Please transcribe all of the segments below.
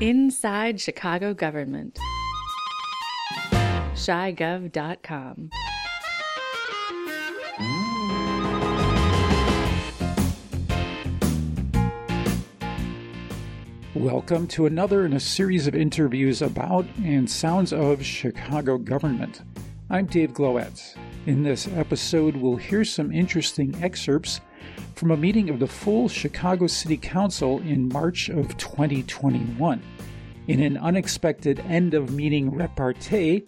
Inside Chicago Government. ChiGov.com. Welcome to another in a series of interviews about and sounds of Chicago government. I'm Dave Glowacz. In this episode, we'll hear some interesting excerpts from a meeting of the full Chicago City Council in March of 2021. In an unexpected end of meeting repartee,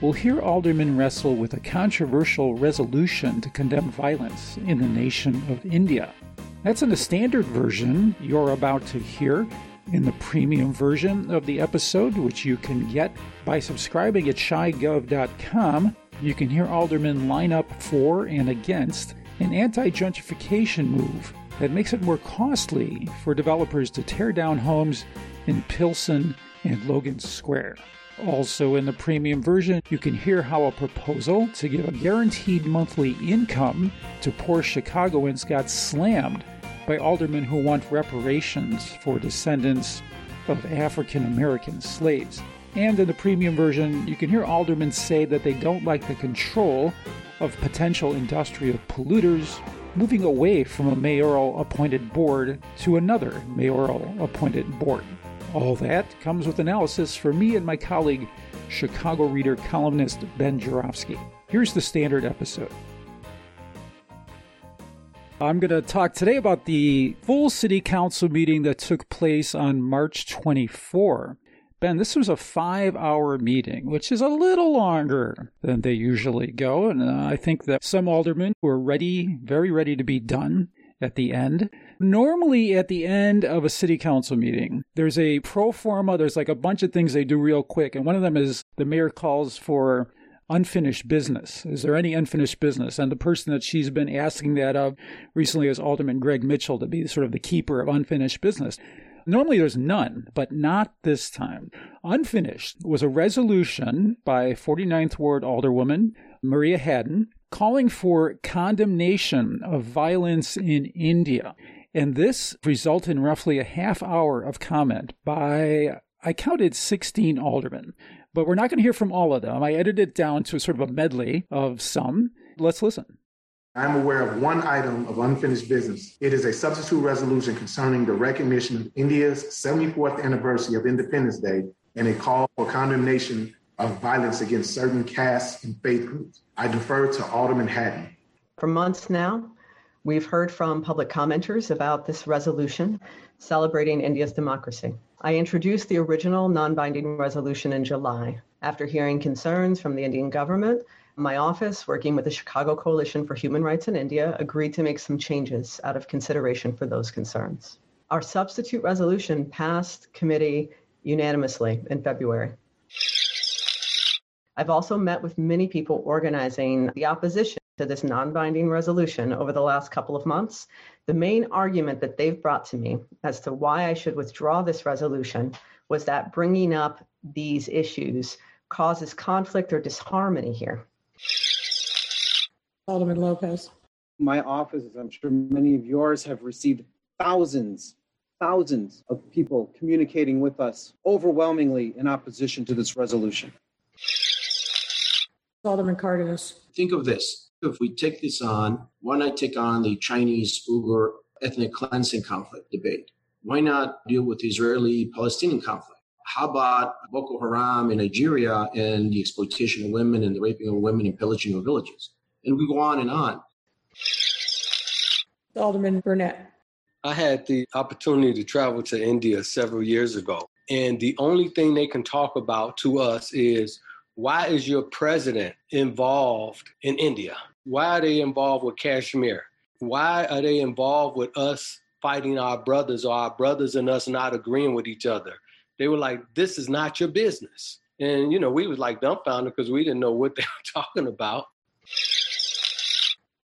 we'll hear aldermen wrestle with a controversial resolution to condemn violence in the nation of India. That's in the standard version you're about to hear. In the premium version of the episode, which you can get by subscribing at chigov.com, you can hear aldermen line up for and against an anti gentrification move that makes it more costly for developers to tear down homes in Pilsen and Logan Square. Also, in the premium version, you can hear how a proposal to give a guaranteed monthly income to poor Chicagoans got slammed by aldermen who want reparations for descendants of African American slaves. And in the premium version, you can hear aldermen say that they don't like the control of potential industrial polluters moving away from a mayoral appointed board to another mayoral appointed board. All that comes with analysis from me and my colleague, Chicago Reader columnist Ben Joravsky. Here's the standard episode. I'm going to talk today about the full city council meeting that took place on March 24. Ben, this was a five hour meeting, which is a little longer than they usually go. And uh, I think that some aldermen were ready, very ready to be done at the end. Normally, at the end of a city council meeting, there's a pro forma, there's like a bunch of things they do real quick. And one of them is the mayor calls for unfinished business. Is there any unfinished business? And the person that she's been asking that of recently is Alderman Greg Mitchell to be sort of the keeper of unfinished business. Normally there's none, but not this time. Unfinished was a resolution by 49th Ward Alderwoman Maria Hadden calling for condemnation of violence in India. And this resulted in roughly a half hour of comment by, I counted 16 aldermen. But we're not going to hear from all of them. I edited it down to sort of a medley of some. Let's listen. I'm aware of one item of unfinished business. It is a substitute resolution concerning the recognition of India's 74th anniversary of Independence Day and a call for condemnation of violence against certain castes and faith groups. I defer to Alderman Hadden. For months now, we've heard from public commenters about this resolution celebrating India's democracy. I introduced the original non binding resolution in July after hearing concerns from the Indian government my office, working with the Chicago Coalition for Human Rights in India, agreed to make some changes out of consideration for those concerns. Our substitute resolution passed committee unanimously in February. I've also met with many people organizing the opposition to this non binding resolution over the last couple of months. The main argument that they've brought to me as to why I should withdraw this resolution was that bringing up these issues causes conflict or disharmony here. Alderman Lopez. My office, as I'm sure many of yours, have received thousands, thousands of people communicating with us overwhelmingly in opposition to this resolution. Alderman Cardenas. Think of this. If we take this on, why not take on the Chinese Uyghur ethnic cleansing conflict debate? Why not deal with the Israeli Palestinian conflict? How about Boko Haram in Nigeria and the exploitation of women and the raping of women and pillaging of villages? And we go on and on. Alderman Burnett. I had the opportunity to travel to India several years ago. And the only thing they can talk about to us is why is your president involved in India? Why are they involved with Kashmir? Why are they involved with us fighting our brothers or our brothers and us not agreeing with each other? They were like, this is not your business. And, you know, we was like dumbfounded because we didn't know what they were talking about.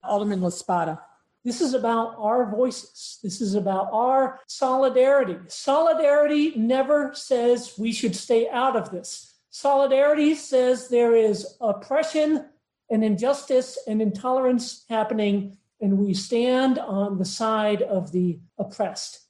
Alderman La Spata. This is about our voices. This is about our solidarity. Solidarity never says we should stay out of this. Solidarity says there is oppression and injustice and intolerance happening, and we stand on the side of the oppressed.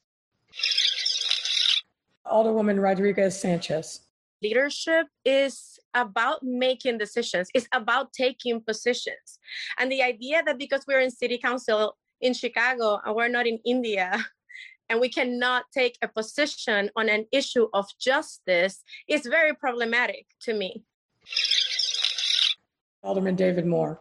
Alderwoman Rodriguez Sanchez. Leadership is about making decisions, it's about taking positions. And the idea that because we're in city council in Chicago and we're not in India, and we cannot take a position on an issue of justice is very problematic to me. Alderman David Moore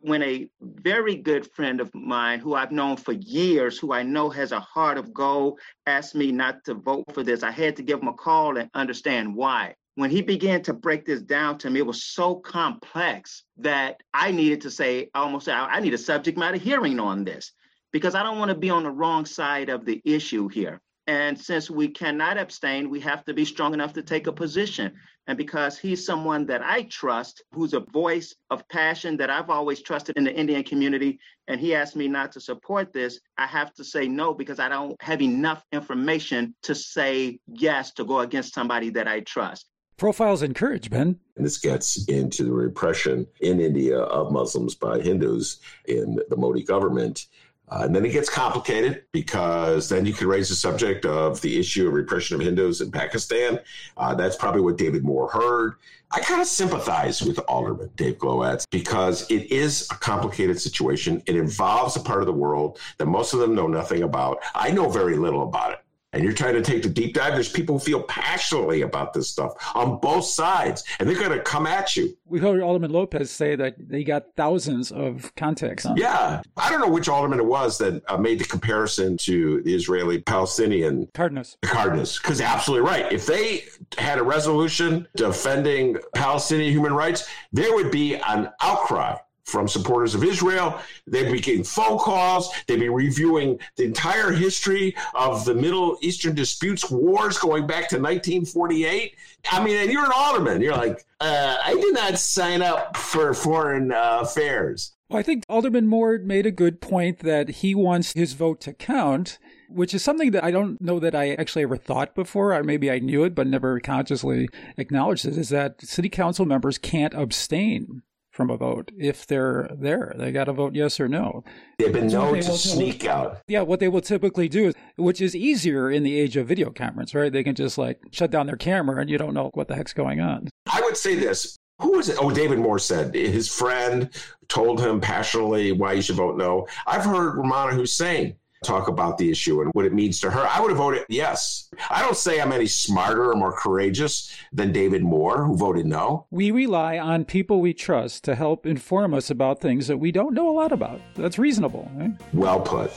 when a very good friend of mine who I've known for years, who I know has a heart of gold, asked me not to vote for this, I had to give him a call and understand why. When he began to break this down to me, it was so complex that I needed to say, almost, I need a subject matter hearing on this because I don't want to be on the wrong side of the issue here. And since we cannot abstain, we have to be strong enough to take a position. And because he's someone that I trust, who's a voice of passion that I've always trusted in the Indian community, and he asked me not to support this, I have to say no because I don't have enough information to say yes to go against somebody that I trust. Profiles in Courage, Ben. And this gets into the repression in India of Muslims by Hindus in the Modi government. Uh, and then it gets complicated because then you can raise the subject of the issue of repression of Hindus in Pakistan. Uh, that's probably what David Moore heard. I kind of sympathize with Alderman Dave Glowacz because it is a complicated situation. It involves a part of the world that most of them know nothing about. I know very little about it and you're trying to take the deep dive, there's people who feel passionately about this stuff on both sides, and they're going to come at you. We heard Alderman Lopez say that they got thousands of contacts. On yeah. I don't know which alderman it was that uh, made the comparison to the Israeli Palestinian Cardenas. Cardenas, because absolutely right. If they had a resolution defending Palestinian human rights, there would be an outcry from supporters of Israel. They'd be getting phone calls. They'd be reviewing the entire history of the Middle Eastern disputes, wars going back to 1948. I mean, and you're an alderman. You're like, uh, I did not sign up for foreign uh, affairs. Well, I think Alderman Moore made a good point that he wants his vote to count which is something that I don't know that I actually ever thought before, or maybe I knew it but never consciously acknowledged it, is that city council members can't abstain from a vote if they're there. They got to vote yes or no. They've been known to sneak out. Yeah, what they will typically do, is, which is easier in the age of video conference, right? They can just like shut down their camera and you don't know what the heck's going on. I would say this. Who was it? Oh, David Moore said his friend told him passionately why you should vote no. I've heard Rummana Hussain talk about the issue and what it means to her, I would have voted yes. I don't say I'm any smarter or more courageous than David Moore, who voted no. We rely on people we trust to help inform us about things that we don't know a lot about. That's reasonable. Right? Well put.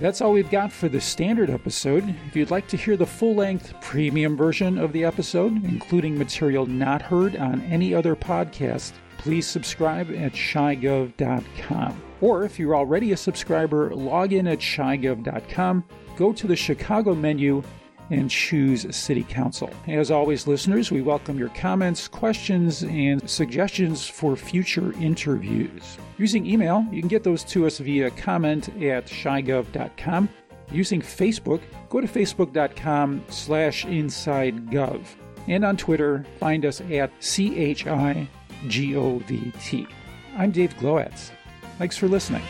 That's all we've got for the standard episode. If you'd like to hear the full length premium version of the episode, including material not heard on any other podcast, please subscribe at chigov.com. Or if you're already a subscriber, log in at chigov.com, go to the Chicago menu, and choose City Council. As always, listeners, we welcome your comments, questions, and suggestions for future interviews. Using email, you can get those to us via comment at chigov.com. Using Facebook, go to facebook.com slash insidegov. And on Twitter, find us at CHIGOVT. I'm Dave Glowacz. Thanks for listening.